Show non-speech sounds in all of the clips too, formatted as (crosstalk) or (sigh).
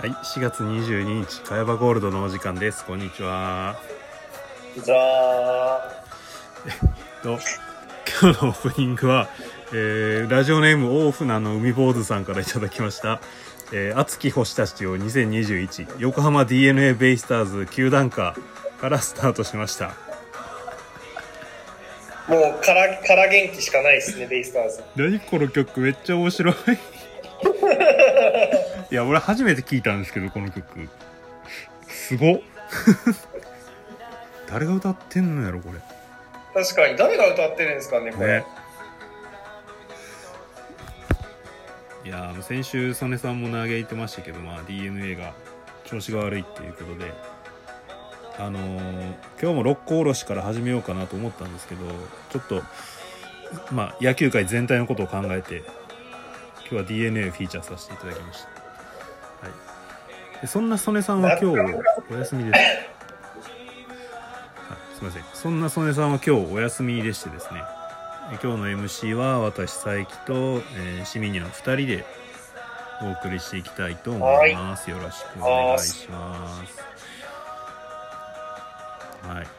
はい、4月22日、茅場ゴールドのお時間です。こんにちは。じゃあ、と、今日のオープニングは、えー、ラジオネーム大船の海坊主さんからいただきました。えー、熱き星たちを2021、横浜 DNA ベイスターズ球団歌からスタートしました。もうから、から元気しかないですね、ベイスターズ。何この曲めっちゃ面白い。いや、俺初めて聞いたんですけど、この曲。すごっ。(laughs) 誰が歌ってんのやろ、これ。確かに、誰が歌ってるんですかね、これ。ねいや先週曽根さんも嘆いてましたけど、まあ、d n a が調子が悪いっていうことで、あのー今日も六甲おろしから始めようかなと思ったんですけどちょっと、まあ、野球界全体のことを考えて今日は d n a をフィーチャーさせていただきました、はい、でそんな曽根さんは今日お休みです。あすいません。そんな曽根さんは今日お休みでしてですね。え今日の MC は私佐伯と、えー、シミニアン2人でお送りしていきたいと思います、よろしくお願いします。はい。で、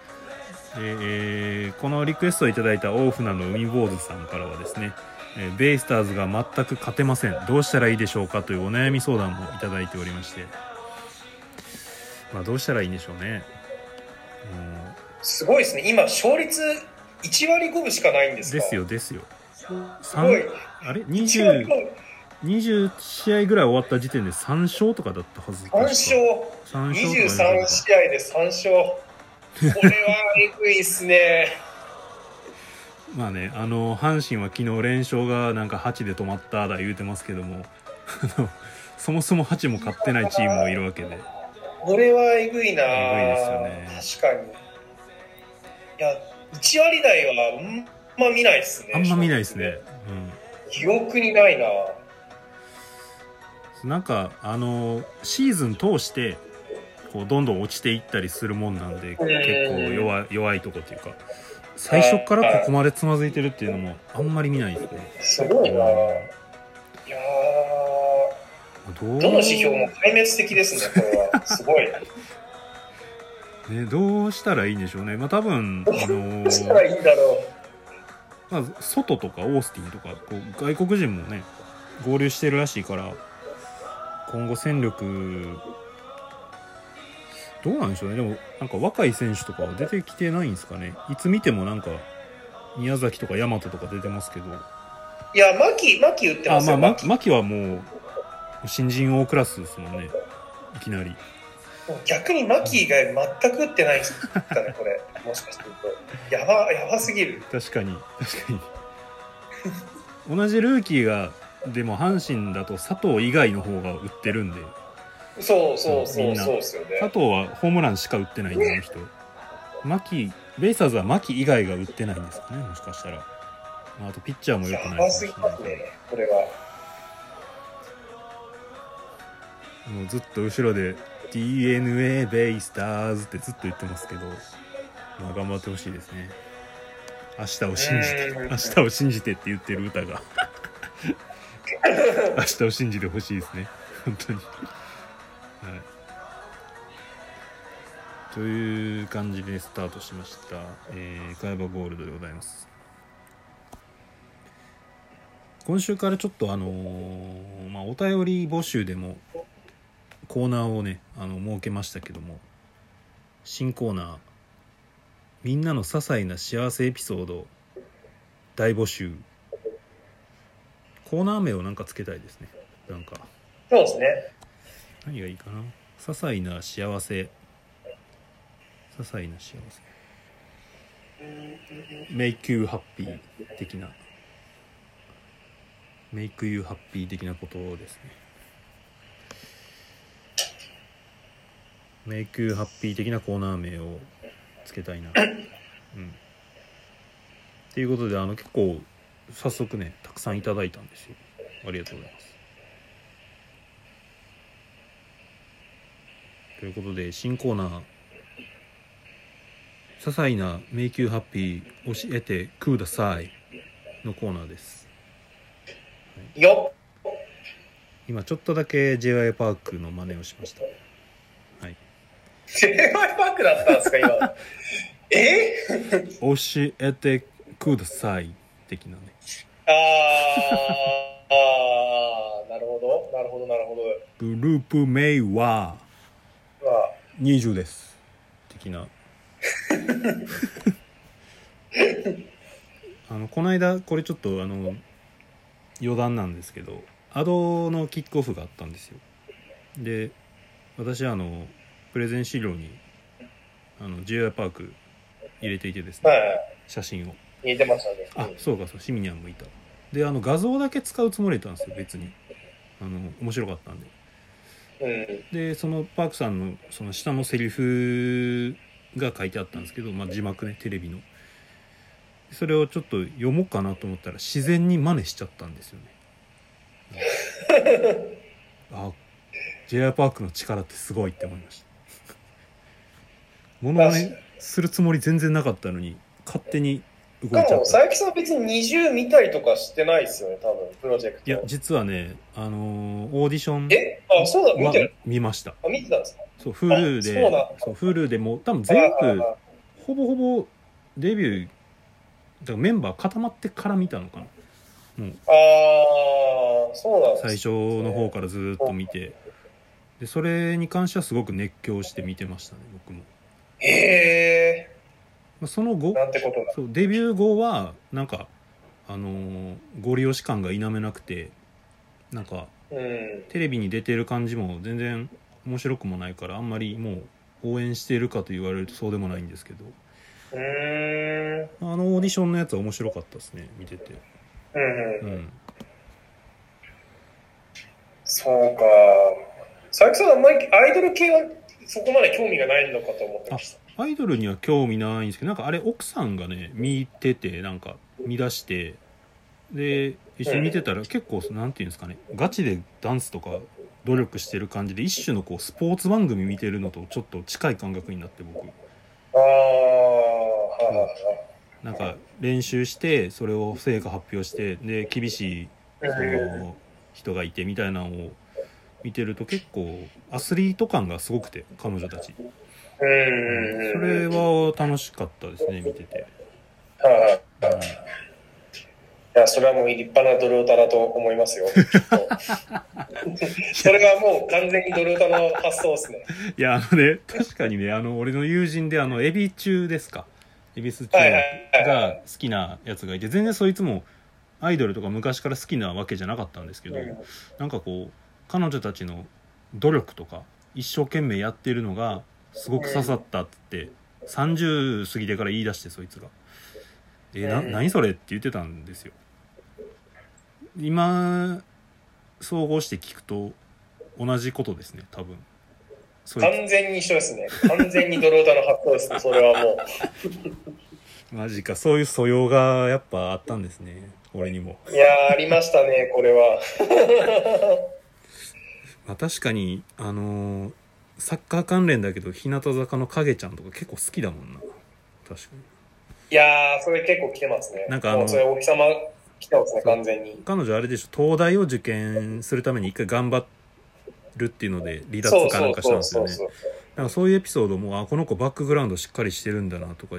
えーこのリクエストをいただいた大船の海坊主さんからはですね、えーベイスターズが全く勝てませんどうしたらいいでしょうかというお悩み相談もいただいておりましてまあどうしたらいいんでしょうねもすごいですね。今、勝率1割5分しかないんでうすか？ですよですよすごい。あれ？1割20 5分。20試合ぐらい終わった時点で3勝とかだったはず3勝。3勝とか23試合で3勝。これはえぐいっすね。まあねあの阪神は昨日連勝がなんか8で止まっただ言うてますけどもそもそも8も勝ってないチームもいるわけで。これはえぐいな。えぐいですよね。確かに。いや、1割台はあんま見ないっすね。あんま見ないですね、記憶にないな。うん、なんかあのシーズン通してこうどんどん落ちていったりするもんなんで結構弱い弱いとこというか最初からここまでつまずいてるっていうのもあんまり見ないですねすごいな、うんいやどどの指標も壊滅的ですね、これは。すごい。(laughs) ね、どうしたらいいんでしょうねまあ多分あのどうしたらいいんだろう。まあ、外とかオースティンとかこう外国人もね合流してるらしいから今後戦力どうなんでしょうねでもなんか若い選手とかは出てきてないんですかねいつ見てもなんか宮崎とか大和とか出てますけどいや、牧、牧打ってあますよ。まあま牧牧はもう新人王クラスですもんねいきなり逆に牧以外全く打ってないですかね、これ。(laughs) もしかすると。やば、やばすぎる。確かに確かに同じルーキーがでも阪神だと佐藤以外の方が打ってるんでそうそうそうそうですよ佐ね。藤はホームランしか打ってないんで、あの人。牧、ベイスターズは牧以外が打ってないんですかね、もしかしたら。まあ、あとピッチャーも良くないかもしれないこれは。もうずっと後ろで DNA ベイスターズってずっと言ってますけど、まあ頑張ってほしいですね。明日を信じて、うん明日を信じてって言ってる歌が。(laughs) 明日を信じてほしいですね。本当に。はい。という感じでスタートしました。えー、茅場ゴールドでございます。今週からちょっとあのーまあ、お便り募集でもコーナーをねあの設けましたけども新コーナー「みんなの些細な幸せエピソード大募集」コーナー名をなんかつけたいですねなんかそうですね。何がいいかな？些細な幸せ。些細な幸せ。make you happy 的な。make you happy 的なことですね。make you happy 的なコーナー名をつけたいな。うん。っていうことであの結構早速ねたくさんいただいたんですよ。ありがとうございます。ということで新コーナー「些細な Make You Happy 教えてください」のコーナーです。よっ。今ちょっとだけ j y パークの真似をしました。はい。j y パークだったんですか、今。(laughs) え？教えてください。的なね。あー、あー、なるほど、なるほど、なるほど。グループ名は？まあ、20です的な (laughs) あのこの間これちょっとあの余談なんですけどアドのキックオフがあったんですよで私あのプレゼン資料にあの j y パーク入れていてですねはいはい。写真を似てましたね。あそうかそうシミニャンもいたであの画像だけ使うつもりだったんですよ別にあの面白かったんでうん。でそのパークさんのその下のセリフが書いてあったんですけど、まあ、字幕ねテレビの。それをちょっと読もうかなと思ったら自然に真似しちゃったんですよね。(laughs) あ j y パークの力ってすごいって思いました。(laughs) ものまねするつもり全然なかったのに勝手に動いちゃでも、った佐伯さん別に20見たりとかしてないですよね、多分、プロジェクト。いや実はねあのーオーディションえ？あ、そうだ、見はてる？見ました。あ、見てたんですか？そう Hulu でそうそう Hulu でもう多分全部あほぼほぼデビューだからメンバー固まってから見たのかな。もう。あー、そうなんです最初の方からずーっと見て。でそれに関してはすごく熱狂して見てましたね僕も。へまあその後。そうデビュー後はなんかあのーゴリ押し感が否めなくてなんかうん。テレビに出てる感じも全然面白くもないからあんまりもう応援しているかと言われるとそうでもないんですけどうーん。あのオーディションのやつは面白かったですね見ててうんうん。うんそうか。佐伯さん、あんまりアイドル系はそこまで興味がないのかと思ってました。アイドルには興味ないんですけどなんかあれ奥さんがね見ててなんか見出してで一緒に見てたら結構なんていうんですかねガチでダンスとか努力してる感じで一種のこうスポーツ番組見てるのとちょっと近い感覚になって僕なんか練習してそれを成果発表してで厳しい。その人がいてみたいなのを見てると結構アスリート感がすごくて彼女たち。それは楽しかったですね見てて、はいはい。うんいや、それはもう立派なドルオタだと思いますよ。(laughs) それはもう完全にドルオタの発想ですね。いや、あのね、確かにね、あの、俺の友人で、あの、エビ中ですか？エビス中が好きなやつがいて、全然そいつもアイドルとか昔から好きなわけじゃなかったんですけど、うんなんかこう、彼女たちの努力とか、一生懸命やってるのが、すごく刺さったって、30過ぎてから言い出して、そいつが。え、な、うん何それって言ってたんですよ。今、総合して聞くと、同じことですね、多分。完全に一緒ですね。完全にドルオタの発想ですね。(laughs) それはもう。マジかそういう素養がやっぱあったんですね俺にも、いやー、ありましたね、これは。(laughs) まあ、確かにあのーサッカー関連だけど日向坂の影ちゃんとか結構好きだもんな。確かに。いやー、それ結構来てますね。なんかあのそれ、お日様来てますね、完全に。彼女あれでしょ。東大を受験するために一回頑張るっていうので離脱かなんかしたんですよね。なんかそういうエピソードもあこの子バックグラウンドしっかりしてるんだなとか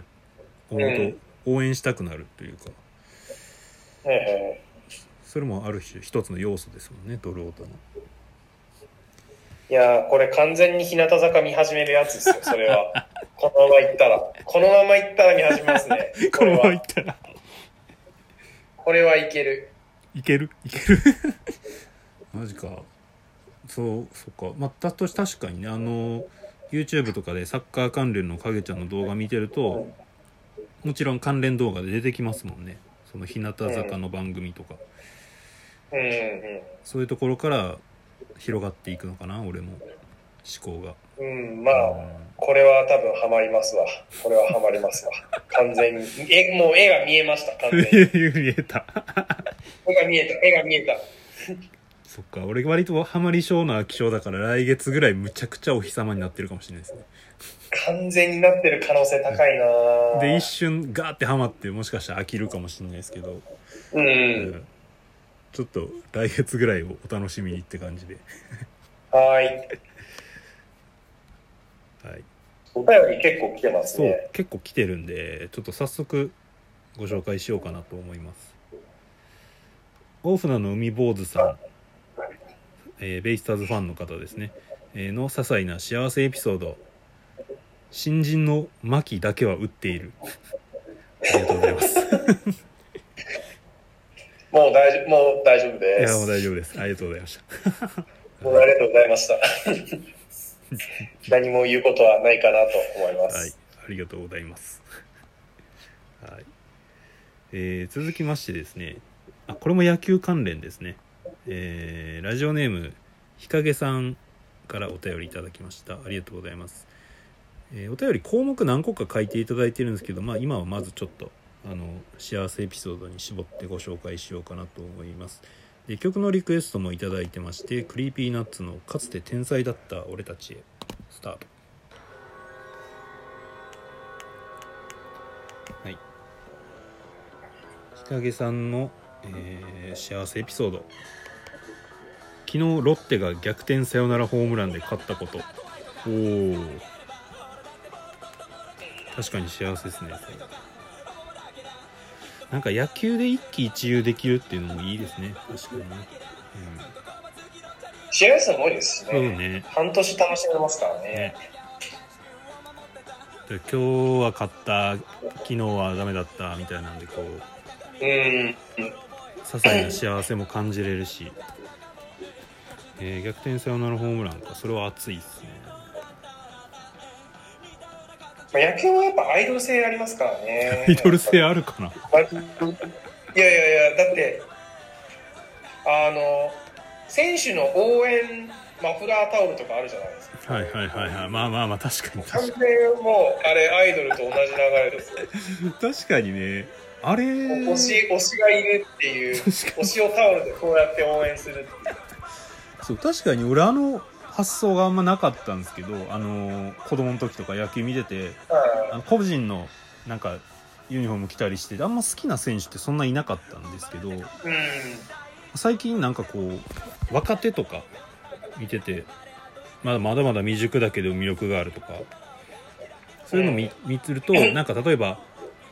思うと応援したくなるというか。そう。はいはいはいそれもある種一つの要素ですもんねドルオタのいやー、これ完全に日向坂見始めるやつですよ、(laughs) それは。このまま行ったら。このまま行ったら見始めますね。(laughs) このままいはったら。これはいける。いける？いける？(laughs) マジか。そうそっか。まあたと確かにね。あの YouTube とかでサッカー関連の影ちゃんの動画見てるともちろん関連動画で出てきますもんね。その日向坂の番組とか、うんうん。そういうところから広がっていくのかな俺も思考がうん。うん、まあ、これは多分ハマりますわ。これはハマりますわ。(laughs) 完全に。え、もう絵が見えました、完全に。(laughs) 見えた絵が見えた、絵が見えた。(laughs) そっか俺割とハマり症の飽き性だから来月ぐらいむちゃくちゃお日様になってるかもしれないですね完全になってる可能性高いなーで一瞬ガーってハマってもしかしたら飽きるかもしれないですけどうん。うんちょっと来月ぐらいをお楽しみにって感じで。はい。はい。お便り結構来てますそうね。結構来てるんでちょっと早速ご紹介しようかなと思います。大船の海坊主さん、えーベイスターズファンの方ですね、えーの些細な幸せエピソード。新人の牧だけは打っている。ありがとうございますもう大丈夫、もう大丈夫いです。やもう大丈夫ですありがとうございました (laughs) もうありがとうございました。(laughs) 何も言うことはないかなと思います。はい、ありがとうございます。はい。えー続きましてですね、あ、これも野球関連ですね。えーラジオネーム、日陰さんからお便りいただきました。ありがとうございます。えーお便り項目何個か書いていただいてるんですけど、まあ今はまずちょっと、あの、幸せエピソードに絞ってご紹介しようかなと思います。で曲のリクエストもいただいてまして、 Creepy Nuts のかつて天才だった俺たちへ、スタート。はい。日陰さんの、えー幸せエピソード。昨日ロッテが逆転サヨナラホームランで勝ったこと。おお。確かに幸せですね。なんか野球で一喜一憂できるっていうのもいいですね。確かにね。試合数も多いですしうん。ね。ね。半年楽しめますからねね。で今日は勝った昨日はダメだったみたいなんでこううん。些細な幸せも感じれるし、えー逆転サヨナラホームランかそれは熱いですねまあ、野球はやっぱアイドル性ありますからね。(laughs) アイドル性あるかな (laughs) いやいやいや、だって、あの、選手の応援マフラータオルとかあるじゃないですか。はいはいはいはいまあまあまあ確かに完確か全もう、あれ、アイドルと同じ流れです (laughs) 確かにねあれ推し、推しがいるっていう、推しをタオルでこうやって応援するっていう。そう確かに俺あの発想があんまなかったんですけどあの子供の時とか野球見ててあの個人のなんかユニフォーム着たりしてあんま好きな選手ってそんないなかったんですけどうん。最近なんかこう若手とか見ててまだまだまだ未熟だけど魅力があるとかそういうのを見見てるとなんか例えば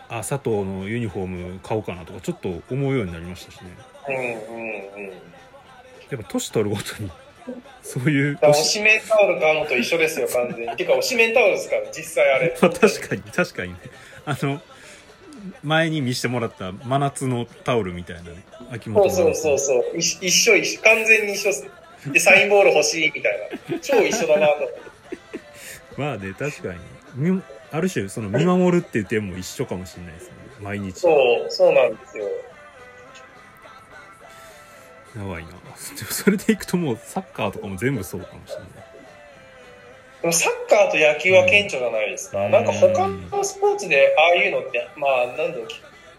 あ佐藤のユニフォーム買おうかなとかちょっと思うようになりましたしね。やっぱ年取るごとにそういうだから推しメンタオル買うのと一緒ですよ、完全に。てか、推しメンタオルですから、実際あれ。(laughs) まあ確かに確かにねあの前に見せてもらった真夏のタオルみたいなね秋元そうそうそうそう。一一緒一緒。完全に一緒っす。で、サインボール欲しいみたいな。超一緒だなと思って。(laughs) まあね確かにみある種その見守るっていう点も一緒かもしれないですね毎日そう、そうなんですよ。やばいな。それでいくともうサッカーとかも全部そうかもしれない。でもサッカーと野球は顕著じゃないですか。うん。なんか他のスポーツでああいうのって、まあ、なんだろう、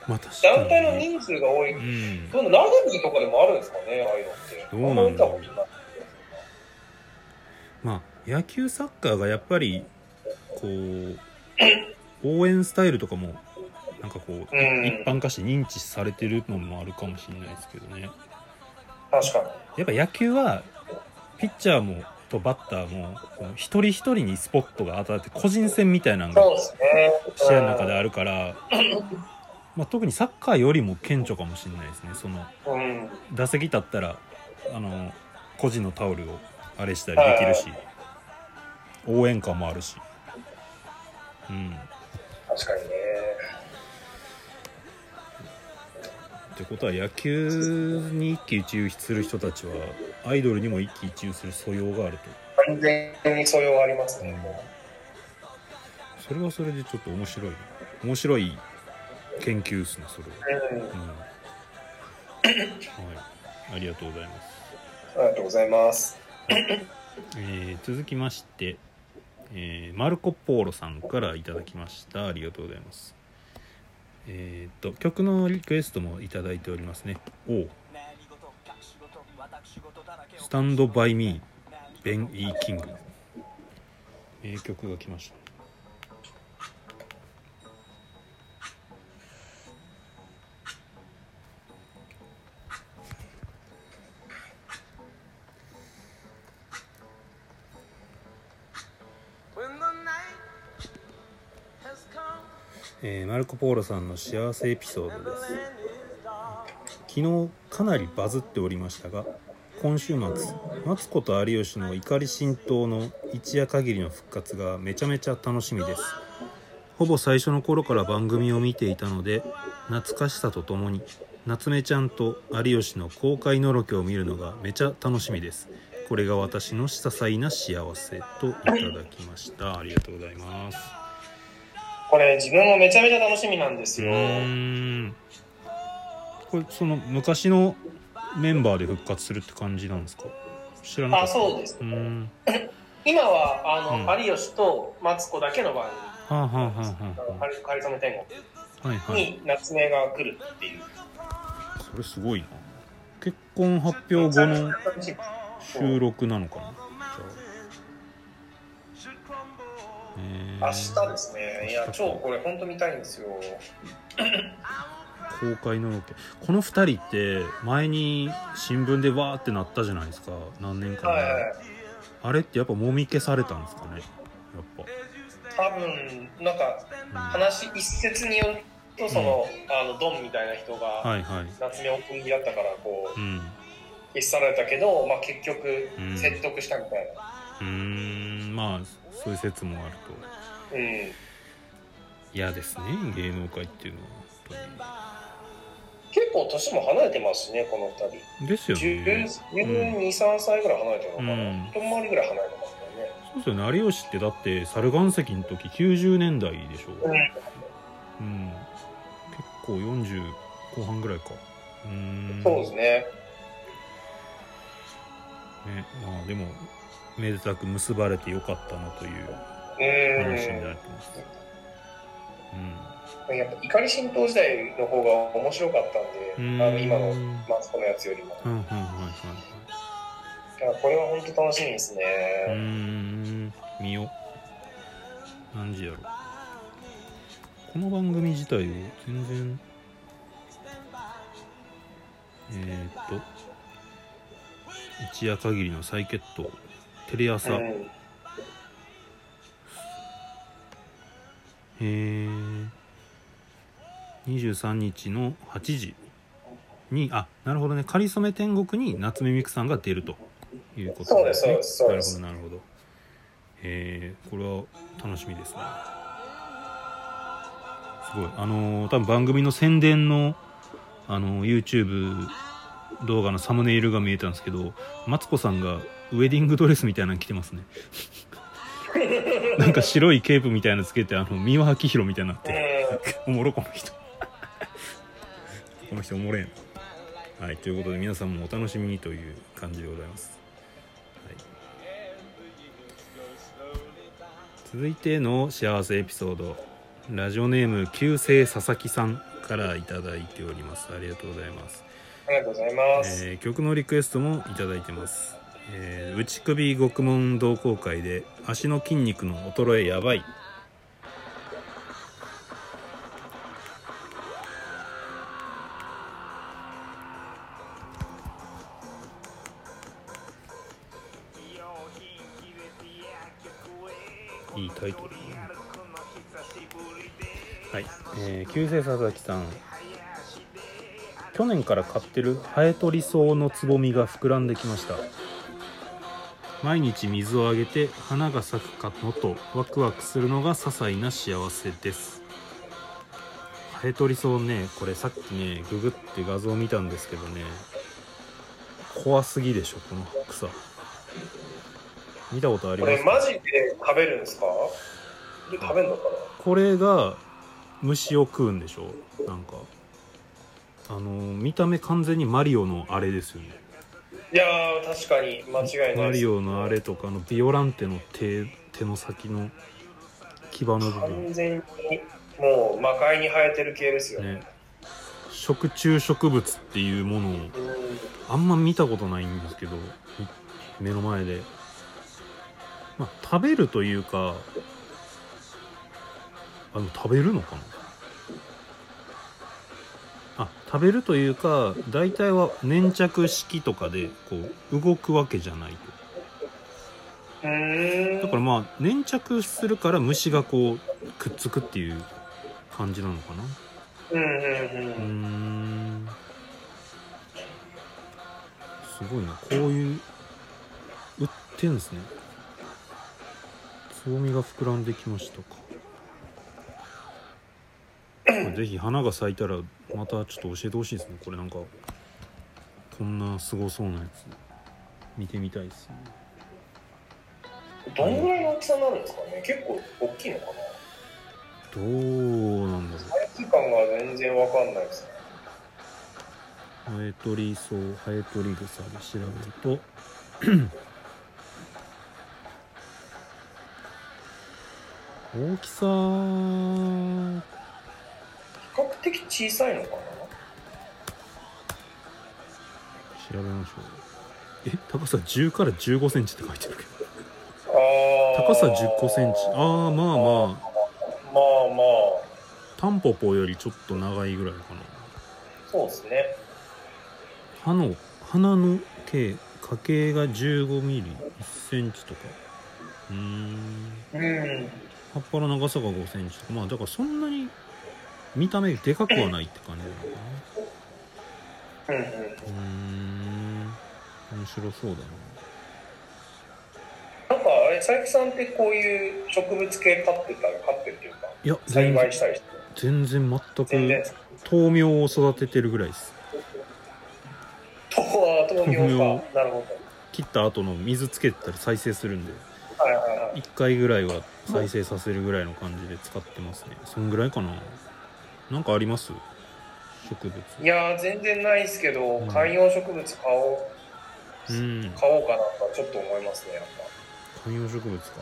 まあ団体の人数が多い。うん。ラグビーとかでもあるんですかね、ああいうのって。どうなんだろう。まあ野球サッカーがやっぱりこう応援スタイルとかもなんかこう、うん。一般化して認知されてるのもあるかもしれないですけどね確かに。やっぱ野球はピッチャーもとバッターも一人一人にスポットが当たって個人戦みたいなのが。試合の中であるから、まあ、特にサッカーよりも顕著かもしれないですねその。打席立ったらあの個人のタオルをあれしたりできるし、応援歌もあるしうん確かにね。ってことは野球に一喜一憂する人たちはアイドルにも一喜一憂する素養があると。完全に素養ありますね。それはそれでちょっと面白い。な面白い研究ですねそれは、うん。うん、はい。ありがとうございます。ありがとうございます。えー続きまして、えーマルコ・ポーロさんからいただきました。ありがとうございますえっ、と曲のリクエストもいただいておりますね。おう。Stand By Me ベン・ E・キング名曲が来ましたえーマルコ・ポーロさんの幸せエピソードです。昨日かなりバズっておりましたが今週末マツコと有吉の怒り浸透の一夜限りの復活がめちゃめちゃ楽しみです。ほぼ最初の頃から番組を見ていたので懐かしさとともに夏目ちゃんと有吉の公開のろけを見るのがめちゃ楽しみです。これが私の些細な幸せといただきました。ありがとうございます。これ自分もめちゃめちゃ楽しみなんですうよ。これその昔のメンバーで復活するって感じなんですか？知らなかあ、った。そうです。うーん。(coughs) 今は、あの、うん。有吉とマツコだけの番はあはあはあは組、カリカリソメ天国に夏目が来るっていう。それすごいな。結婚発表後の収録なのかな？じゃあ。え明ー。日ですね。いや、超これ本当見たいんですよ。(laughs) 公開のロケ。この2人って前に新聞でわーってなったじゃないですか。何年か前、はいはい。あれってやっぱもみ消されたんですかね。やっぱ。多分、なんか、話一説によると、その、あの、ドンみたいな人が、はいはい。夏目お国だったから、こう、うん。消し去られたけど、まあ結局うん、説得したみたいな。うーんまあそういう説もあると。うん。嫌ですね芸能界っていうのは結構年も離れてますしね、この二人。ですよね。12、3歳ぐらい離れてるのかな、うん。一回りぐらい離れてますよね。そうですよね。有吉ってだって猿岩石の時90年代でしょ。うん。うん。結構40後半ぐらいか。うーん。そうですね。ねまあでもめでたく結ばれてよかったなという話になうってます。ん。やっぱ怒り浸透時代の方が面白かったんうん。で、あの今のうんマツコのやつよりも。うん。うんはいはいこれは本当楽しみですね。ん。見よ何時やろこの番組自体を全然えー、っと一夜限りの再決闘テレ朝、え23日の8時にあなるほどね「かりそめ天国」に夏目みくさんが出るということですそうですそうです。なるほどなるほど。へえこれは楽しみですね。すごい。あのー多分番組の宣伝のあのー YouTube 動画のサムネイルが見えたんですけどマツコさんがウェディングドレスみたいなの着てますね。なんか白いケープみたいなのつけてあの三輪明宏みたいになって。おもろこの人。この人おもれんはいということで皆さんもお楽しみにという感じでございます、はい、続いての幸せエピソード。ラジオネーム旧姓佐々木さんからいただいております。ありがとうございます。ありがとうございます。えー曲のリクエストもいただいてます、えー内首獄門同好会で足の筋肉の衰えやばい。いいタイトル。はい、えー、旧姓佐々木さん。去年から買ってるハエトリソウのつぼみが膨らんできました。毎日水をあげて花が咲くかのとワクワクするのが些細な幸せです。ハエトリソウね。これさっきねググって画像見たんですけどね。怖すぎでしょこの草。見たことありますこれマジで食べるんですか？で食べるのかこれが虫を食うんでしょ？なんか。あの見た目完全にマリオのあれですよね。ないやー確かに間違いないマリオのあれとかあのビオランテの手手の先の牙の部分。完全にもう魔界に生えてる系ですよね。ね。食虫植物っていうものをうん。あんま見たことないんですけどみ目の前で、まあ、食べるというかあの食べるのかな？あ食べるというか大体は粘着式とかでこう動くわけじゃない。とだからまあ粘着するから虫がこうくっつくっていう感じなのかな。うんうんうーうん。ん。すごいな。こういう売ってんですね。つぼみが膨らんできましたかぜひ花が咲いたらまたちょっと教えてほしいですね。これなんかこんなすごそうなやつ。見てみたいですね。どんぐらいの大きさになるんですかね。結構大きいのかな。どうなんだろサイズ感が全然わかんないですね。うハエトリソウハエトリグサで調べると。(clears throat) 大きさ比較的小さいのかな？調べましょう。え高さ10から15センチって書いてあるけど。あー。高さ10センチ。ああまあまあ。まあまあ。タンポポよりちょっと長いぐらいかな。そうですね。歯の鼻の径花径が15ミリ1センチとか。うーん。うん。葉っぱの長さが5センチとか。まあだからそんなに見た目でかくはないって感じなのかなうん。うん。面白そうだななん。か、あれ、佐伯さん。ってこういう植物系飼ってたら、飼ってるっていうか、いや栽培したりして。全然全く。豆苗を育ててるぐらいです豆苗豆苗か。なるほど切った後の水つけたら再生するん。で。1回ぐらいは再生させるぐらいの感じで使ってますねそん。ぐらいかななんかあります？植物いやー、全然ないですけど、うん観葉植物買おう、うん買おうかなとはちょっと思いますね、やっ観葉植物か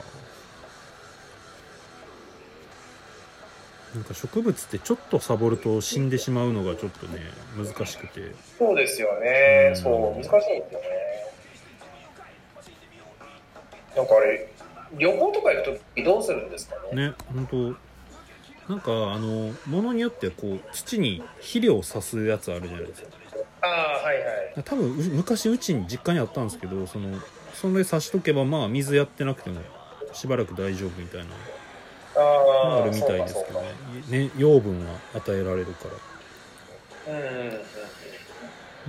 なんか植物ってちょっとサボると死んでしまうのがちょっとね難しくてぱ。そうですよね。うんそう、難しいんですよね。なんかあれ、旅行とか行くときどうするんですかね？ね本当なんかあの物によってこう土に肥料をさすやつあるじゃないですか。ああ、はいはい。多分う昔うちに実家にあったんですけどそのそれさしとけばまあ水やってなくてもしばらく大丈夫みたいなあのああるみたいですけどね。ね養分は与えられるから。そ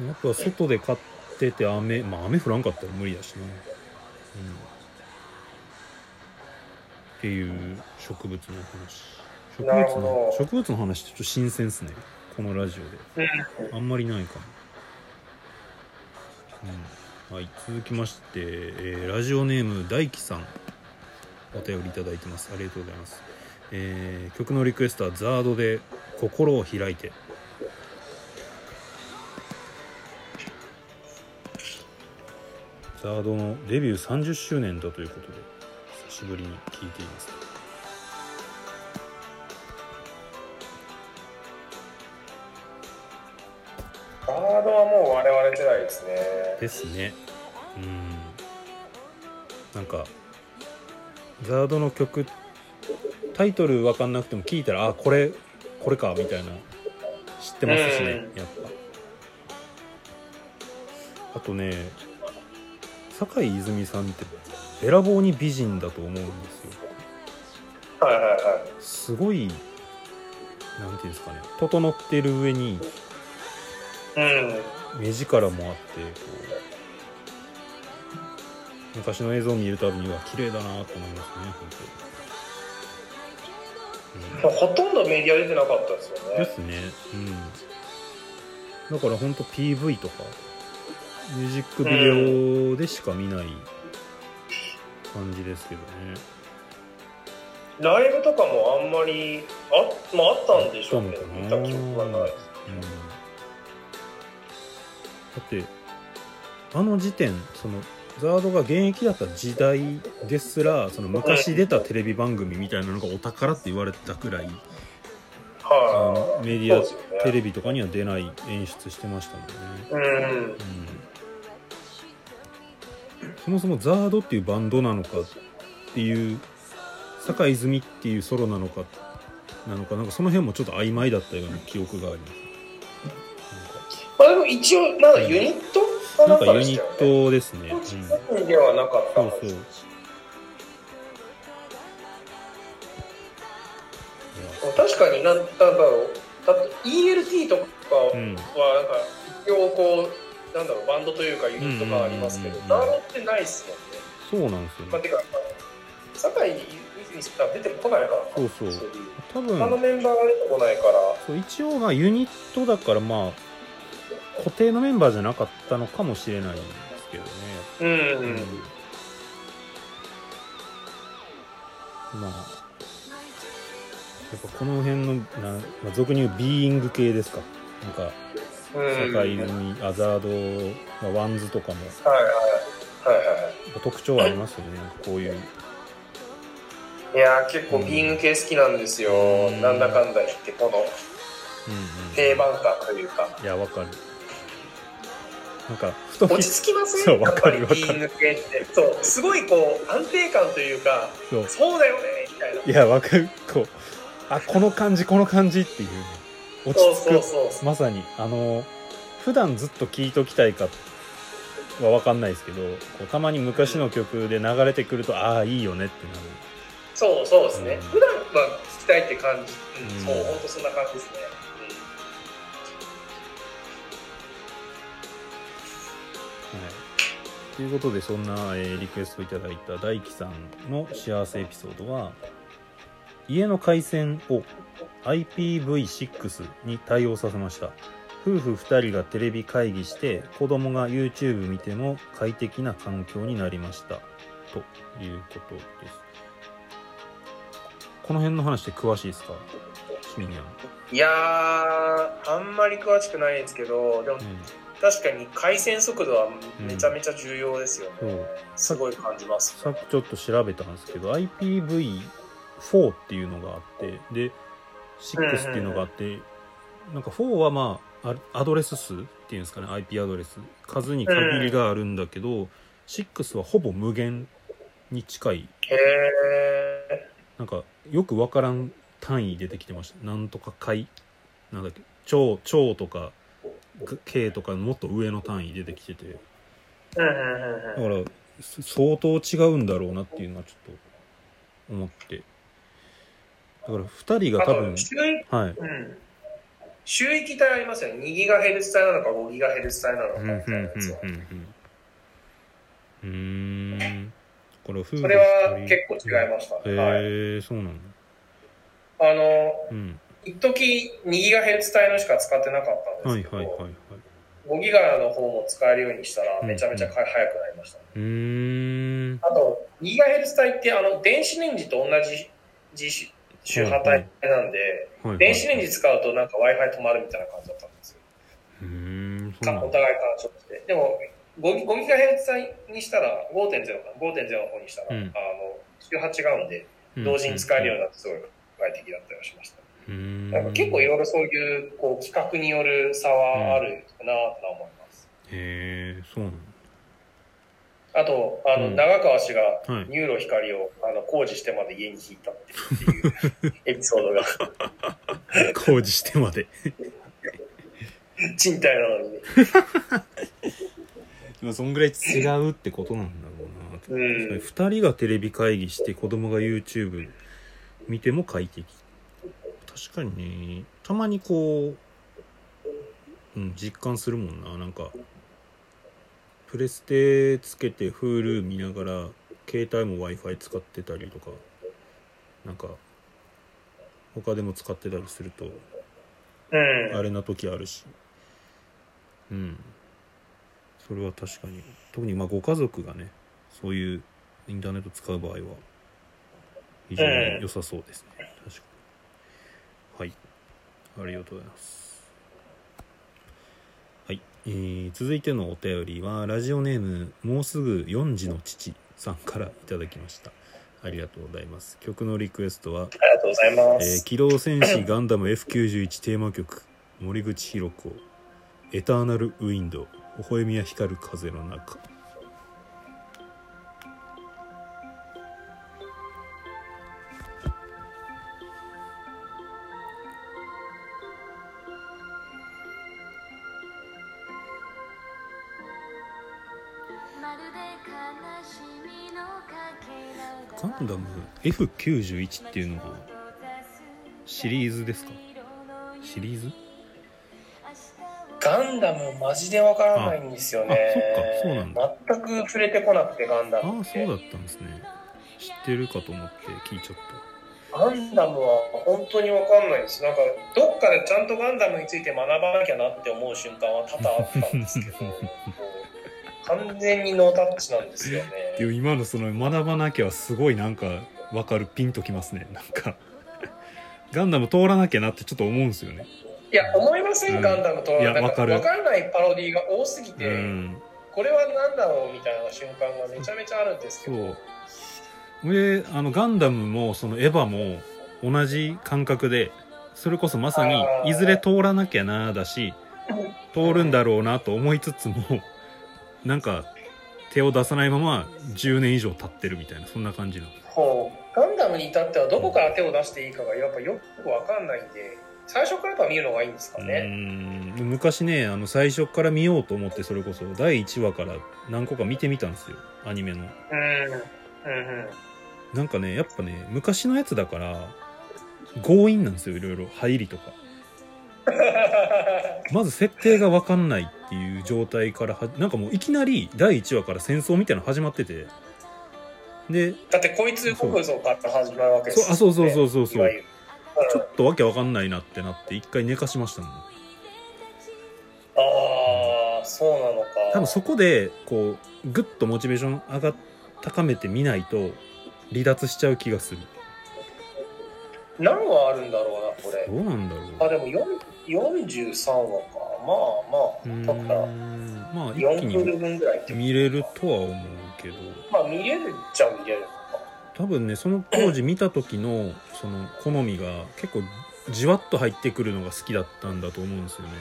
うん。あとは外で買ってて雨まあ雨降らんかったら無理だしな、うん、っていう植物の話植物の植物の話ちょっと新鮮っすね。このラジオで。うん。あんまりないかも、うん、はい続きまして、えーラジオネーム大輝さん。お便りいただいてます。ありがとうございます、えー曲のリクエストはザードで「心を開いて」ザードのデビュー30周年だということで久しぶりに聴いていますですね。ですねうんなんかザードの曲タイトル分かんなくても聞いたらあこれこれかみたいな知ってますしねうんやっぱあとね坂井泉さんってべらぼうに美人だと思うんですよはいはいはい。すごいなんていうんですかね整ってる上にうん。目力もあってこう昔の映像を見るたびには綺麗だなと思いますね本ほとんどメディア出てなかったですよ当に、でね。すねうんだから本当 PV とかミュージックビデオでしか見ない感じですけどね、ライブとかもあんまり、あ、まああったんでしょうねあった。の見た記憶がないです。ってあの時点そのザードが現役だった時代ですらその昔出たテレビ番組みたいなのがお宝って言われてたくらいあはのメディア、ねテレビとかには出ない演出してましたもんね、い。うん。うん、そもそもザードっていうバンドなのかっていう坂井泉っていうソロなのかなのかなんかその辺もちょっと曖昧だったような記憶がありますまあでも一応、なんかユニットかななんんかかユニッ。トですね、うん、そうではなかった。そういや確かになんなんだろう。だ ELT とかはうん。なんか一応こうなんだろうバンドというかユニットがありますけどダーロってないっすもんね。そうなんですよ。ねまあてか酒井泉さん出てこないからな。そうそう。多他の分メンバーが出てこないから。そう一応まあユニットだからまあ固定のメンバーじゃなかったのかもしれないんですけどねうん、うん、まあやっぱこの辺のな、まあ、俗に言うビーイング系ですか。なんかうん酒井組アザード、まあ、 WANDS とかも。はいはいはい。はい特徴ありますよね。こういう。いやー結構ビーイング系好きなんですよ、うん。なんだかんだ言ってこのうんうん。定番感というか。いやわかるなんかふと落ち着きません？そうわかるやっぱりビーイング系って。そうすごいこう安定感というかそう。そうだよねみたいな。いやわかる。こうあこの感じこの感じっていう。落そうち着く。そうそうそうまさに。あの普段ずっと聴いときたいかは分かんないですけどたまに昔の曲で流れてくるとああいいよねってなる。そうそうですね、うん。普段は聞きたいって感じ、うんうん。そう本当そんな感じですね、ということでそんな、えーリクエストいただいた大輝さんの幸せエピソードは家の回線を IPv6 に対応させました。夫婦2人がテレビ会議して子供が YouTube 見ても快適な環境になりました。ということです。この辺の話って詳しいですか？いやーあんまり詳しくないんですけどでも確かに回線速度はめちゃめちゃ重要ですよね、そうすごい感じますさっきちょっと調べたんですけど IPv4 っていうのがあってで6っていうのがあって、なんか4はまあアアドレス数っていうんですかね IP アドレス。数に限りがあるんだけど、6はほぼ無限に近い。へえなんかよくわからん単位出てきてました。なんとか回。なんだっけ。超超とか K とかもっと上の単位出てきてて。だからす相当違うんだろうなっていうのはちょっと思って。だから2人があ多分はい。うん、周域帯ありますよね。2ギガヘルツ帯なのか5ギガヘルツ帯なのか。うんうんみたいなやつはうん。これは結構違いました、へはい、えそうなんだ。あのうん一時2ギガヘルツ帯のしか使ってなかったんはいですけど、はいはいはい5ギガの方も使えるようにしたらうん。めちゃめちゃ速くなりました、うーん。あと2ギガヘルツ帯ってあの電子レンジと同じ自主周波帯なんで、はいはい電子レンジ使うとなんか w i f i 止まるみたいな感じだったんですよ。うーんお互い干渉してでも 5, 5ギガヘルツ帯にしたら5.0か5.0の方にしたら、うん。あの周波違うんで同時に使えるようになってすごい快適だったりはしました、なんか結構いろいろそういうこう企画による差はあるかなとは思います、へえそうなんだ。あとあの、うん。長川氏がはい。 NURO 光をあの工事してまで家に引いたっていうエピソードが。(laughs) 工事してまで。賃貸なのに。ね (laughs) でもそんぐらい違うってことなんだろうな、うん。2人がテレビ会議して子供が YouTube 見ても快適確かにねたまにこう、うん、実感するもんな。なんかプレステつけて Hulu 見ながら携帯も w i f i 使ってたりとかなんか他でも使ってたりするとうん。あれな時あるし。うん。それは確かに。特にまあご家族がねそういうインターネット使う場合は非常に良さそうですね、はい。ありがとうございます。はい、えー続いてのお便りはラジオネームもうすぐ4時の父さんからいただきました。ありがとうございます。曲のリクエストはありがとうございまえーす、機動戦士ガンダム F91 テーマ曲森口博子エターナルウィンド微笑みや光る風の中ダム F91 っていうのがシリーズですか？シリーズ？ガンダムマジでわからないんですよね。あそっかそうなんだ全く触れてこなくて、ガンダあムって。あそうだったんですね知ってるかと思って聞いちゃっガンダムは本当にわかんないです。なんか、どっかでちゃんとガンダムについて学ばなきゃなって思う瞬間は多々あったんですけど、(laughs) 完全にノータッチなんですよね。たでも今のその学ばなきゃはすごいなんかわかるピンときますね。なんか。ガンダム通らなきゃなってちょっと思うんですよね。いや、思いません、うん。ガンダムといやなんわかる。わからないパロディが多すぎて、うん。これは何だろうみたいな瞬間がめちゃめちゃあるんですけそど、う。であのガンダムもそのエヴァも同じ感覚でそれこそまさにいずれ通らなきゃなだし通るんだろうなと思いつつもなんか手を出さないまま10年以上経ってるみたいなそんな感じなの。こう。ガンダムに至ってはどこから手を出していいかがやっぱよくわかんないんで、最初からやっぱ見るのがいいんですかうね。ん。昔ねあの最初から見ようと思ってそれこそ第1話から何個か見てみたんですよ。アニメの。うん。うんうん。なんかねやっぱね昔のやつだから強引なんですよいろいろ。入りとか。(laughs) まず設定が分かんないっていう状態からはなんかもういきなり第1話から戦争みたいなの始まっててでだってこいつ動くぞから始まるわけですそうあそうそうそうそうそう。いわゆる。ちょっとわけわかんないなってなって一回寝かしましたもん。ああ、そうなのか。多分そこでこうグッとモチベーション上が高めてみないと離脱しちゃう気がする。何話あるんだろうな、これ。どうなんだろう。あ、でも4 43話か。まあまあ、まあ一気4クーにル分ぐらいって。見れるとは思うけどまあ見れるっちゃ見れるのか。多分ねその当時見た時のその好みが結構じわっと入ってくるのが好きだったんだと思うんですよね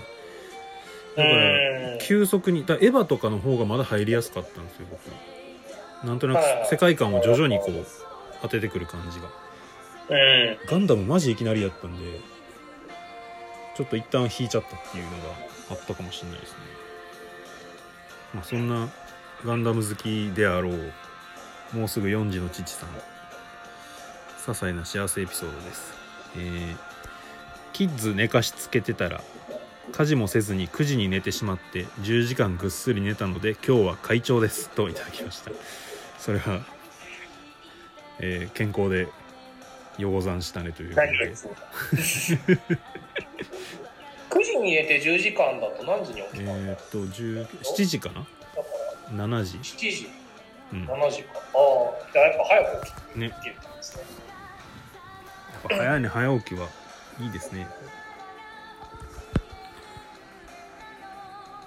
だからうん急速にだエヴァとかの方がまだ入りやすかったんですよ僕なんとなく世界観を徐々にこう当ててくる感じがうん。ガンダムマジいきなりやったんでちょっと一旦引いちゃったっていうのがあったかもしれないですね。まあそんなガンダム好きであろうもうすぐ4時の父さん些細な幸せエピソードです。えーキッズ寝かしつけてたら家事もせずに9時に寝てしまって10時間ぐっすり寝たので今日は快調ですといただきました。それは、えー健康でよござんしたねということです。何がです9時に寝て10時間だと何時に起きたの、えーっと10 7時かな？だから7時。7時、うん。7時か。ああ、じゃあやっぱ早く起きねてたんですね。やっぱ早寝早起きはいいですね。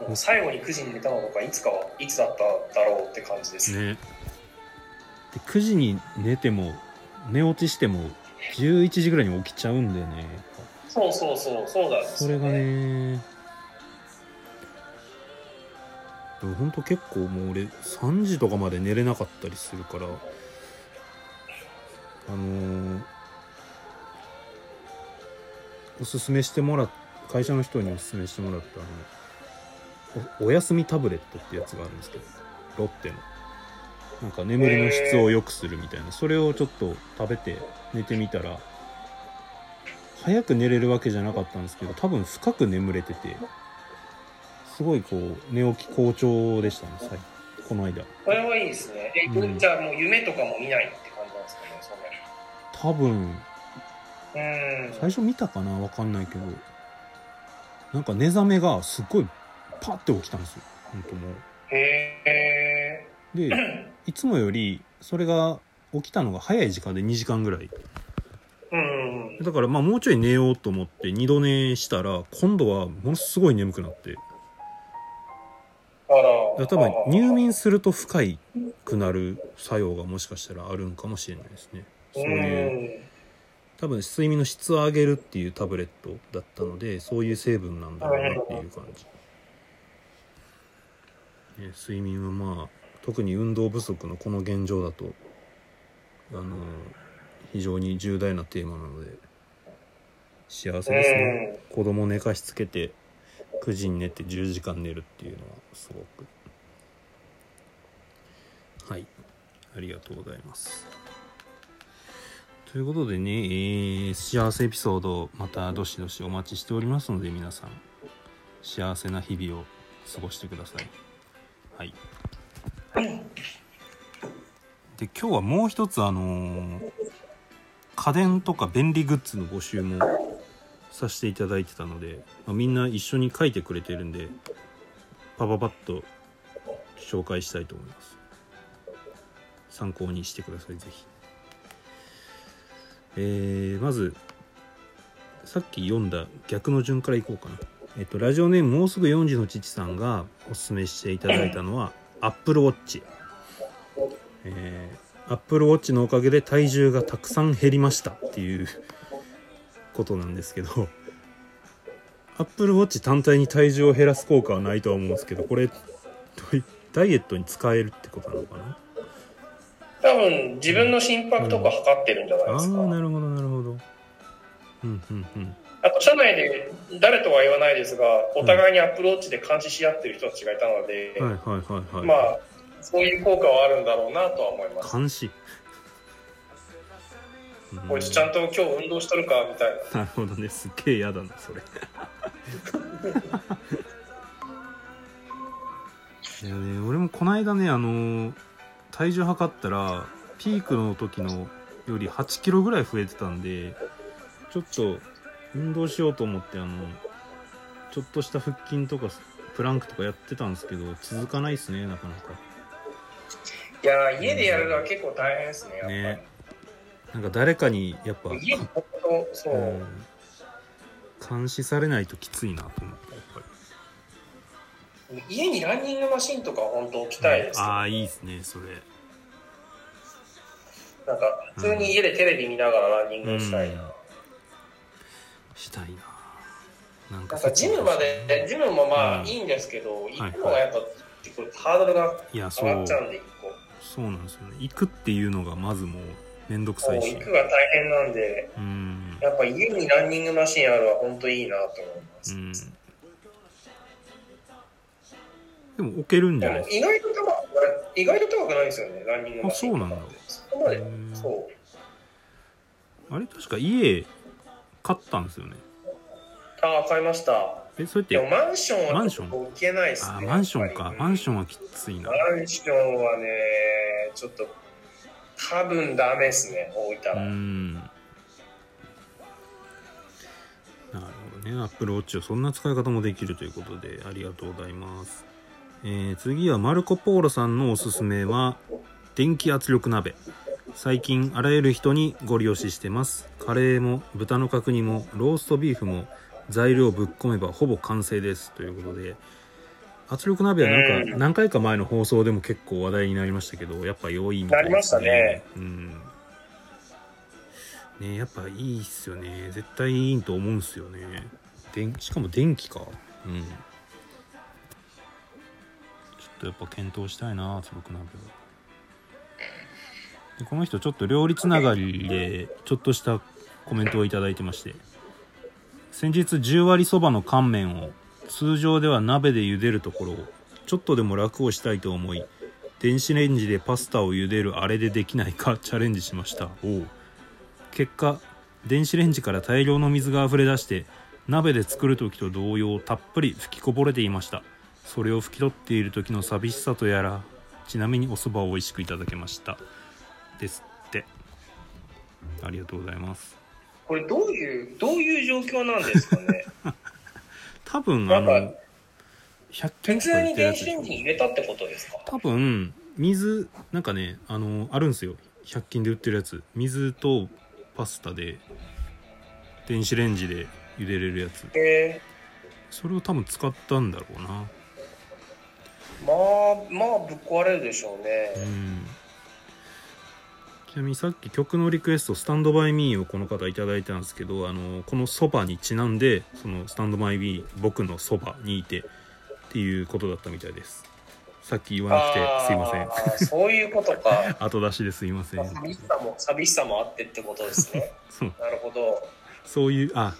もう最後に9時に寝たのとかいつかはいつだっただろうって感じです。ね。で9時に寝ても寝落ちしても11時ぐらいに起きちゃうんでね。やっそうそうそう、そうなんですよぱそれがねでもほんと結構もう俺3時とかまで寝れなかったりするからあのーおすすめしてもらっ会社の人におすすめしてもらったあのおおやすみタブレットってやつがあるんですけどロッテの。なんか眠りの質を良くするみたいなそれをちょっと食べて寝てみたら早く寝れるわけじゃなかったんですけど多分深く眠れててすごいこう寝起き好調でしたね最この間これはいいですね。え、うんじゃあもう夢とかも見ないって感じなんですかね、そ多分れ。うん。最初見たかなわかんないけどなんか寝覚めがすっごいパッて起きたんですよ本当もうへえ。で (laughs) いつもよりそれが起きたのが早い時間で2時間ぐらいうん。だからまあもうちょい寝ようと思って二度寝したら今度はものすごい眠くなってあら。だから多分入眠すると深いくなる作用がもしかしたらあるんかもしれないですねそういううん。多分睡眠の質を上げるっていうタブレットだったのでそういう成分なんだろうなっていう感じ、ね、睡眠はまあ特に運動不足のこの現状だとあの非常に重大なテーマなので幸せですね、子供寝かしつけて9時に寝て10時間寝るっていうのはすごく。はい。ありがとうございます。とということでね、えー幸せエピソードまたどしどしお待ちしておりますので皆さん幸せな日々を過ごしてください。はい。で今日はもう一つあのー家電とか便利グッズの募集もさせていただいてたので、まあみんな一緒に書いてくれてるんでパパパッと紹介したいと思います。参考にしてくださいぜひ。えーまずさっき読んだ逆の順からいこうかな。えっとラジオネームもうすぐ4時の父さんがおすすめしていただいたのは Apple Watch えー、Apple Watch のおかげで体重がたくさん減りましたっていうことなんですけど Apple Watch 単体に体重を減らす効果はないとは思うんですけどこれダイエットに使えるってことなのかな？多分自分の心拍とか測ってるんじゃないああですか。ーなるほどなるほど。うんうんうん。あと、社内で誰とは言わないですが、お互いにアップローチで監視し合ってる人たちがいたので、はいはいはいはいまあ、そういう効果はあるんだろうなとは思います。監視こいつちゃんと今日運動しとるかみたいな。なるほどね。すっげえ嫌だなそれ。(laughs) いやね俺もこの間ねあの体重測ったらピークの時のより8キロぐらい増えてたんでちょっと運動しようと思ってあのちょっとした腹筋とかプランクとかやってたんですけど続かないですねなかなかいやー、家でやるのは結構大変ですね、やっぱり。ね。なんか誰かにやっぱ家に本当、そう、うん。監視されないときついなと思ってやっぱり。家にランニングマシンとか本当置きたいです、ああいいですねそれ。なんか、普通に家でテレビ見ながらランニングしたい。な。うん。したいな。なんかジムまで、ジムもまうん。あいいんですけど、い。行くのがやっぱ、結構ハードルが上がっちゃうんで。そうなんですよね行くっていうのがまずもうめんどくさいし行くが大変なんで、うんやっぱ家にランニングマシンあるは本当いいなと思います。うんでも置けるんじでゃないですも意外と高く意外と高くないですよね、ランニングマシン。あそうなんだそこまでそう。かあれ確か家買ったんですよねああ、買いました。えそれってでもマンションはマンション？置けないですね。あマンションか。やっぱり。マンションはきついな。マンションはね、ちょっと、多分ダメですね、置いたうら。ん。なるほどね。アップルウォッチをそんな使い方もできるということでありがとうございます、えー次はマルコ・ポーロさんのおすすめは電気圧力鍋。最近あらゆる人にご利用ししてます。カレーも豚の角煮もローストビーフも材料ぶっ込めばほぼ完成ですということで圧力鍋はなんかうん。何回か前の放送でも結構話題になりましたけどやっぱ良いみたいですね。なりましたね。うん。ねやっぱいいっすよね。絶対いいと思うんすよね。電しかも電気か。うん。ちょっとやっぱ検討したいな圧力鍋は。でこの人ちょっと料理つながりでちょっとしたコメントをいただいてまして先日10割そばの乾麺を通常では鍋で茹でるところをちょっとでも楽をしたいと思い電子レンジでパスタを茹でるあれでできないか (laughs) チャレンジしました。結果電子レンジから大量の水が溢れ出して鍋で作る時と同様たっぷり吹きこぼれていました。それを拭き取っている時の寂しさとやらちなみにお蕎麦を美味しくいただけました。ですって。ありがとうございます。これどういう、どういう状況なんですかね？(laughs) 多分あの100均普通に電子レンジに入れたってことですか？多分水なんかねあのあるんですよ。100均で売ってるやつ。水とパスタで電子レンジで茹でれるやつ。えそれを多分使ったんだろうな。ー、まあ、まあ、ぶっ壊れるでしょううね。んちなみにさっき曲のリクエスト「スタンドバイミー」をこの方いただいたんですけどあのこのそばにちなんでそのスタンドバイミー僕のそばにいてっていうことだったみたいですさっき言わなくてすいませんそういうことか。(laughs) 後出しですいません寂しさも、寂しさもあってってことですね。(laughs) そうなるほど。そういうあ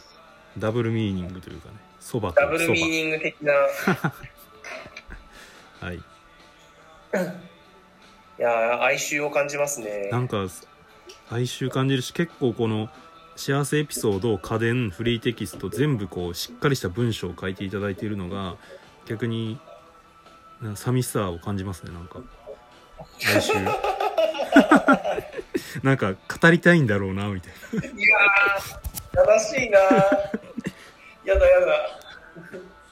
ダブルミーニングというかねそばとダブルミーニング的な。(laughs) はいいやー哀愁を感じますね。なんか哀愁感じるし結構この幸せエピソード家電フリーテキスト全部こうしっかりした文章を書いていただいているのが逆にな寂しさを感じますねなんか哀愁 (laughs) なんか語りたいんだろうなみたいないやー、悲しいなー。やだやだ。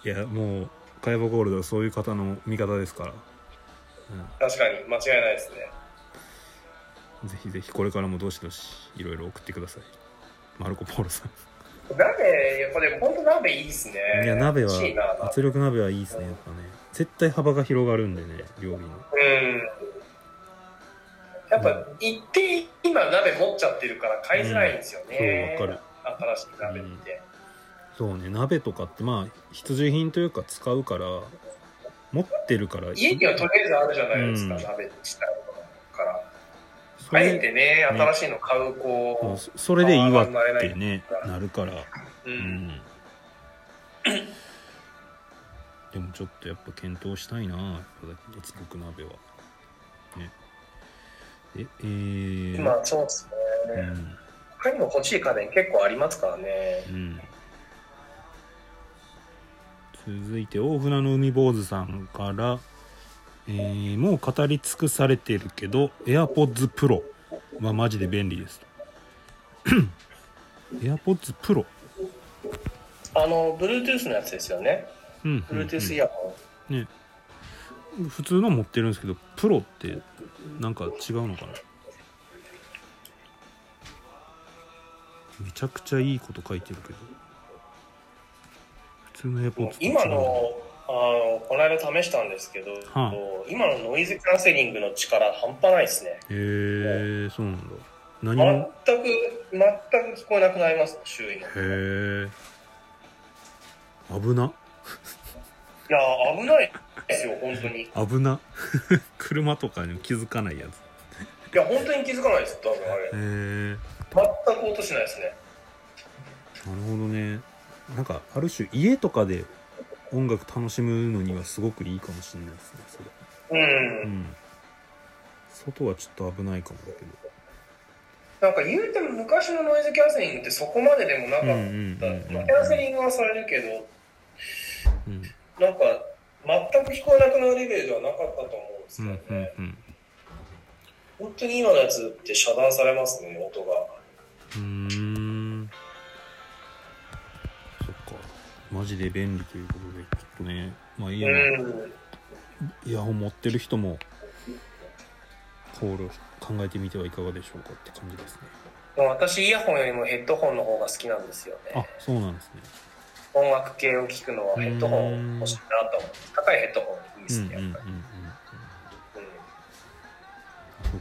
いやもうカヤバゴールドはそういう方の味方ですから、確かに、間違いないですね。うん、ぜひぜひこれからもどしどしいろいろ送ってくださいマルコ・ポーロさん鍋、やっぱでも本当鍋いいですね。いや鍋は圧力鍋はいいですねやっぱね絶対幅が広がるんでね料理のうん。やっぱ、一定今鍋持っちゃってるから買いづらいんですよね。そうわかる新しい鍋って。そうね鍋とかってまあ必需品というか使うから持ってるから。家にはとりあえずあるじゃないですか、うん。鍋自体から。そあえれてね、新しいの買う、こそうそれでいいわってねなるから。う、ん。ん。でもちょっとやっぱ検討したいなやっぱ圧力鍋は。ね。ええー、今、そうですね。うん。他にも欲しい家電結構ありますからね。うん続いて大船の海坊主さんから、えーもう語り尽くされてるけど AirPods Pro はマジで便利です。と AirPods Pro あの、Bluetooth のやつですよね。うん。うん、Bluetooth イヤホン。ね。普通の持ってるんですけどプロってなんか違うのかな？めちゃくちゃいいこと書いてるけど。普通の AirPods と違う。今の、あの、この間試したんですけど、は今のノイズキャンセリングの力半端ないですね。へえそうなんだ。何全もく、全く聞こえなくなります、周囲の。いへえ危な。や、危ないですよ、本当に。い危な。(laughs) 車とかにも気づかないやつ。や、本当に気づかないです、多分あれ。へえ全く音しないですね。なるほどねなんかある種家とかで音楽楽しむのにはすごくいいかもしれないですねそれうん。うん外はちょっと危ないかもだけなんか言うても昔のノイズキャンセリングってそこまででもなかどった。うんうんうんうんキャンセリングはされるけど、うんなんか全く聞こえなくなるレベルではなかったと思うんですうんけどね。うんうん本当に今のやつって遮断されますね、音が。うーんマジで便利ということでちょっとねまあいいやうん。イヤホン持ってる人も考慮考えてみてはいかがでしょうかって感じですね私イヤホンよりもヘッドホンの方が好きなんですよあね。そうなんですね音楽系を聞くのはヘッドホン欲しいなと思う。高いヘッドホンいいですね、うんうんうんうんう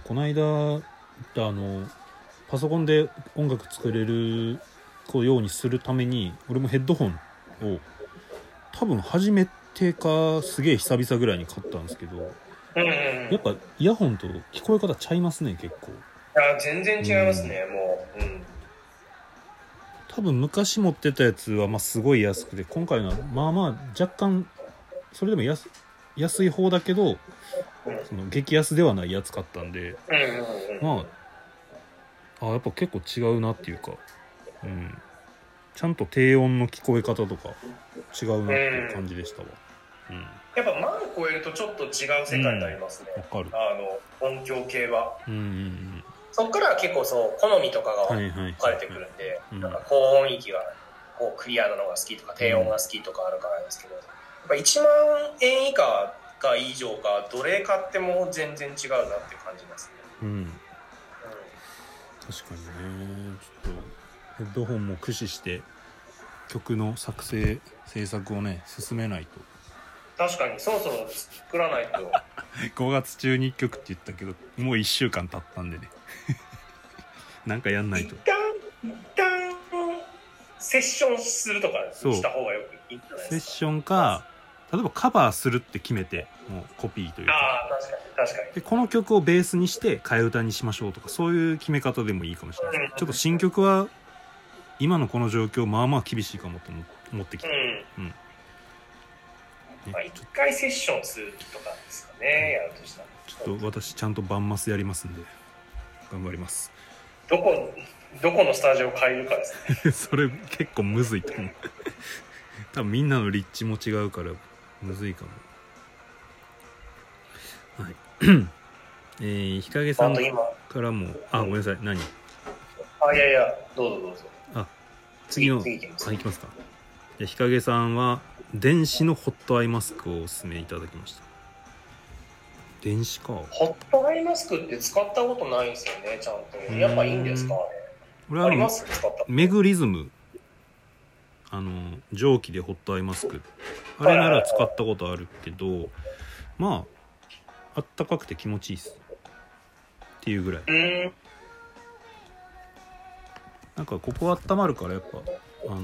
この間あのパソコンで音楽作れるようにするために俺もヘッドホンを多分初めてかすげえ久々ぐらいに買ったんですけどうん。うんうんうん。やっぱイヤホンと聞こえ方ちゃいますね結構いや全然違いますね、もう。うん。多分昔持ってたやつはまあすごい安くて今回のはまあまあ若干それでも安安い方だけどその激安ではないやつ買ったんでうんうんうん。まああやっぱ結構違うなっていうかうんちゃんと低音の聞こえ方とか違うなっていう感じでしたわ。うん。やっぱ万超えるとちょっと違う世界になりますね。わかる。あの、音響系は。うんうんそっからは結構そう、好みとかが分かれてくるんで、うん。なんか高音域がこうクリアなのが好きとか低音が好きとかあるからですけど、やっぱ1万円以下か以上かどれ買っても全然違うなって感じますね、うん。確かにね。ちょっとヘッドホンも駆使して曲の作成制作をね進めないと。確かにそろそろ作らないと。(laughs) 5月中に1曲って言ったけどもう1週間経ったんでね。(laughs) なんかやんないと。一旦一旦セッションするとかそうした方がよくいいんじゃないセッですか。ションか例えばカバーするって決めてもうコピーというか。ああ確かに確かに。でこの曲をベースにして替え歌にしましょうとかそういう決め方でもいいかもしれない。うん。ちょっと新曲は今のこの状況まあまあ厳しいかもと思思ってきた、うん。ねまあ、一回セッションするとかですかね、やるとしたら。ちょっと私ちゃんとバンマスやりますんで頑張ります。どこどこのスタジオを借りるかですね。(laughs) それ結構むずいと思う。(laughs) 多分みんなの立地も違うからむずいかも。はい。(clears throat) えー、日陰さんからも。あごめんなさい。何？あいやいやどうぞどうぞ次の次いきます。あいきますか。じゃあ日陰さんは電子のホットアイマスクをおすすめいただきました。電子か。ホットアイマスクって使ったことないんですよねちゃんと。やっぱいいんですか俺はあります？メグリズム。あの蒸気でホットアイマスク。あれなら使ったことあるけどまああったかくて気持ちいいっす。っていうぐらい。うーんなんかここ温まるからやっぱあの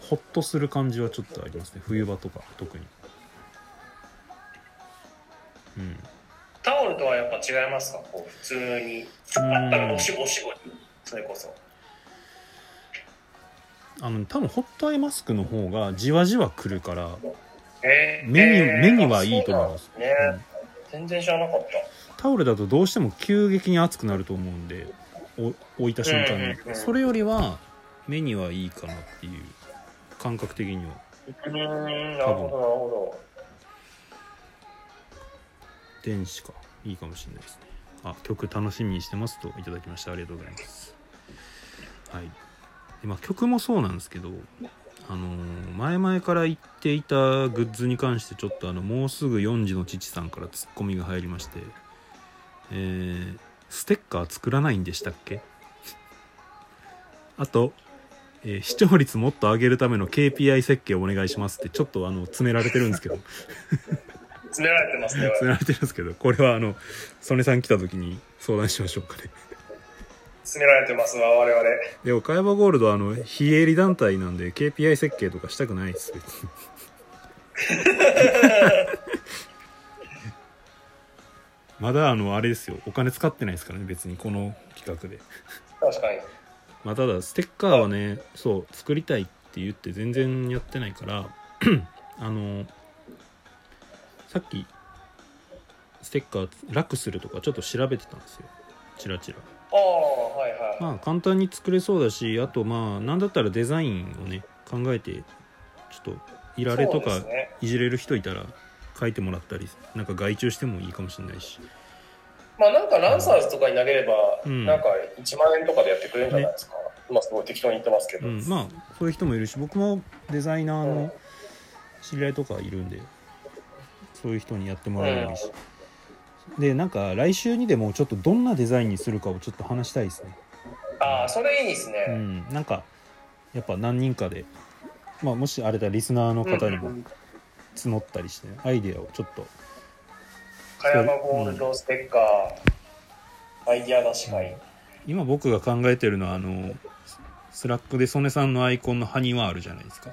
ホッとする感じはちょっとありますね。冬場とか特に。うん。タオルとはやっぱ違いますか？こう普通にあったらおしおしぼり。それこそ。あの多分ホットアイマスクの方がじわじわくるから、えー、目にえー目にはいいと思います。ね、うん。全然知らなかっタオルだとどうしても急激に熱くなると思うんでお置いた瞬間に、それよりは目にはいいかなっていう感覚的には。たうーんなるほどなるほ電子か。いいかもしれないですね。あ曲楽しみにしてますといただきましたありがとうございます。はい。で、まあ、曲もそうなんですけどあのー前々から言っていたグッズに関してちょっとあのもうすぐ4時の父さんからツッコミが入りましてえー、ステッカー作らないんでしたっけ？(laughs) あと、えー視聴率もっと上げるための KPI 設計お願いしますってちょっとあの詰められてるんですけど。ど (laughs) 詰められてますね詰められてるんですけどこれはあの曽根さん来た時に相談しましょうかね。(laughs) 詰められてますわ我々。で岡山ゴールドはあの非営利団体なんで KPI 設計とかしたくないです別にまだあのあれですよ。お金使ってないですからね別にこの企画で。確かに。まあただステッカーはねそう作りたいって言って全然やってないから (clears throat) あのさっきステッカー楽するとかちょっと調べてたんですよ。チラチラ。ああはいはい、まあ簡単に作れそうだしあとまあなんだったらデザインをね考えてちょっといられとかいじれる人いたら書いてもらったりなんか外注してもいいかもしれないし。まあなんかランサーズとかに投げれば、うん。なんか1万円とかでやってくれるんじゃないですか、今すごい適当に言ってますけど、うん、まあそういう人もいるし僕もデザイナーうんの知り合いとかいるんでそういう人にやってもらえばいいし、でなんか来週にでもちょっとどんなデザインにするかをちょっと話したいですね。ああそれいいですうね、ん。なんかやっぱ何人かでまあもしあれだリスナーの方にもうん募ったりして、アイデアをちょっと。茅山ゴールドステッカー、アイディア出し会、今僕が考えてるのはあの Slack で曽根さんのアイコンの埴輪あるじゃないですか。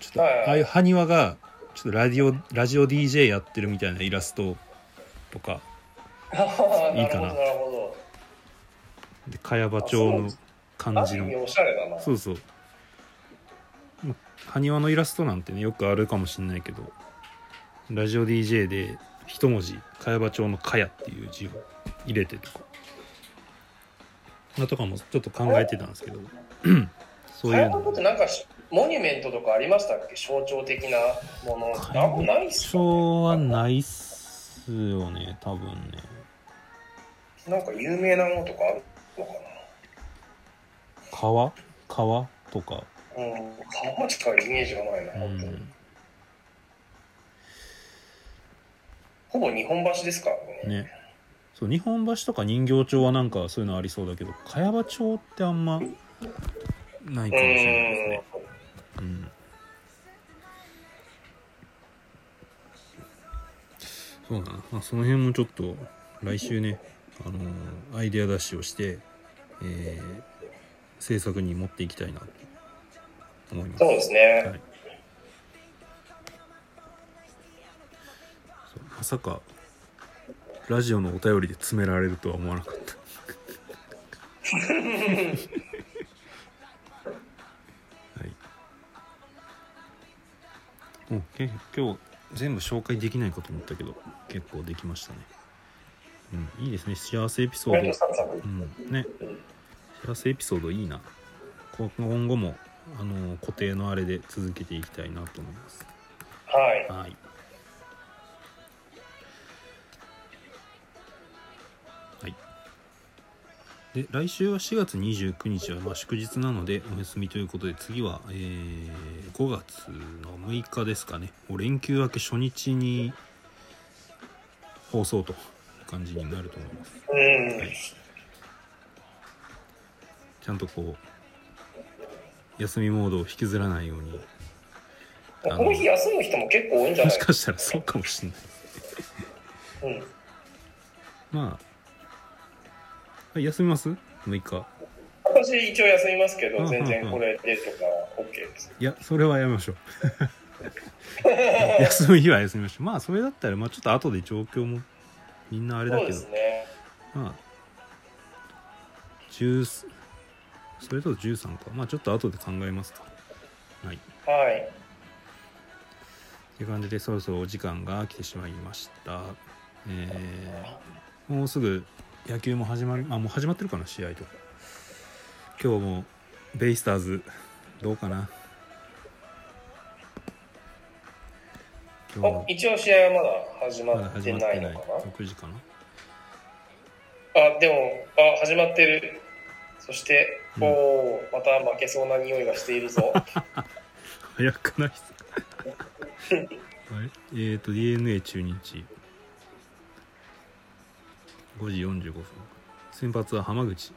ちょっと、はいはいああいう埴輪がちょっとラジオラジオ DJ やってるみたいなイラストとかいいかな。なるほどで茅場町のど感じの。そうそう。ま埴輪のイラストなんてねよくあるかもしんないけどラジオ DJ で一文字茅場町の「茅」っていう字を入れてとかなとかもちょっと考えてたんですけど (clears throat) そういうの。ってなんかしモニュメントとかありましたっけ？象徴的なもの。なんもないっすかそうはないっすよね多分ね。なんか有名なものとかあるのか川？川とか。なうん。川しかイメージがないな、う本当にんほぼ日本橋ですからね。ねそう日本橋とか人形町はなんかそういうのありそうだけど茅場町ってあんまないかもしれないですね。うん。そうだな、まあ、その辺もちょっと来週ね、あのーアイデア出しをして、えー制作に持っていきたいなと思います。そうですね、はい、まさかラジオのお便りで詰められるとは思わなかった。(laughs) はい。もうけ今日全部紹介できないかと思ったけど結構できましたね。うん、いいですね。幸せエピソード、うん、ねうん。幸せエピソードいいな。こ今後もあの固定のあれで続けていきたいなと思います。はい。はい。はい。で来週は4月29日はまあ祝日なのでお休みということで次は、えー5月の6日ですかね。もう連休明け初日に放送という感じになると思います。うん、はい。ちゃんとこう休みモードを引きずらないように。この日休む人も結構多いんじゃない？もしかしたらそうかもしれない。うん。まあ休みます ?6 日。私一応休みますけど、全然これでとか OK です。いやそれはやめましょう。(laughs) 休む日は休みましょう。まあそれだったらまあちょっと後で状況もみんなあれだけど。ね。まあ10それと13か。まあちょっと後で考えますかはい。はい。っていう感じでそろそろお時間が来てしまいました。えーもうすぐ野球も始まるあもう始まってるかな試合と。か今日もベイスターズどうかな。今日もあ一応試合はまだ始まってないのかな？6時かな。あ、でも、あ、始まってる。そして、うんおおまた負けそうな匂いがしているぞ。早くないっすか？は (laughs) いえーと DNA 中日。5時45分。先発は浜口。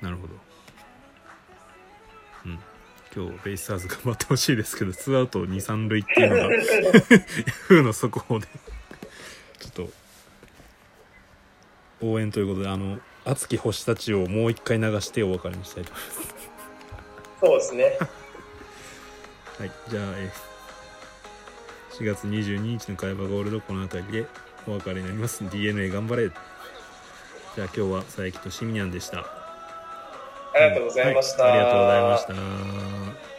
なるほど。うん。今日ベイスターズ頑張ってほしいですけどツーアウト23塁っていうのが (laughs) ヤフーの速報で。ちょっと応援ということであの熱き星たちをもう一回流してお別れにしたいと思います。そうですね。はい、じゃあ、えー4月22日の会話ゴールドこの辺りでお別れになります。DNA 頑張れ。じゃあ今日は佐伯とシミニャンでした。ありがとうございました。はいありがとうございました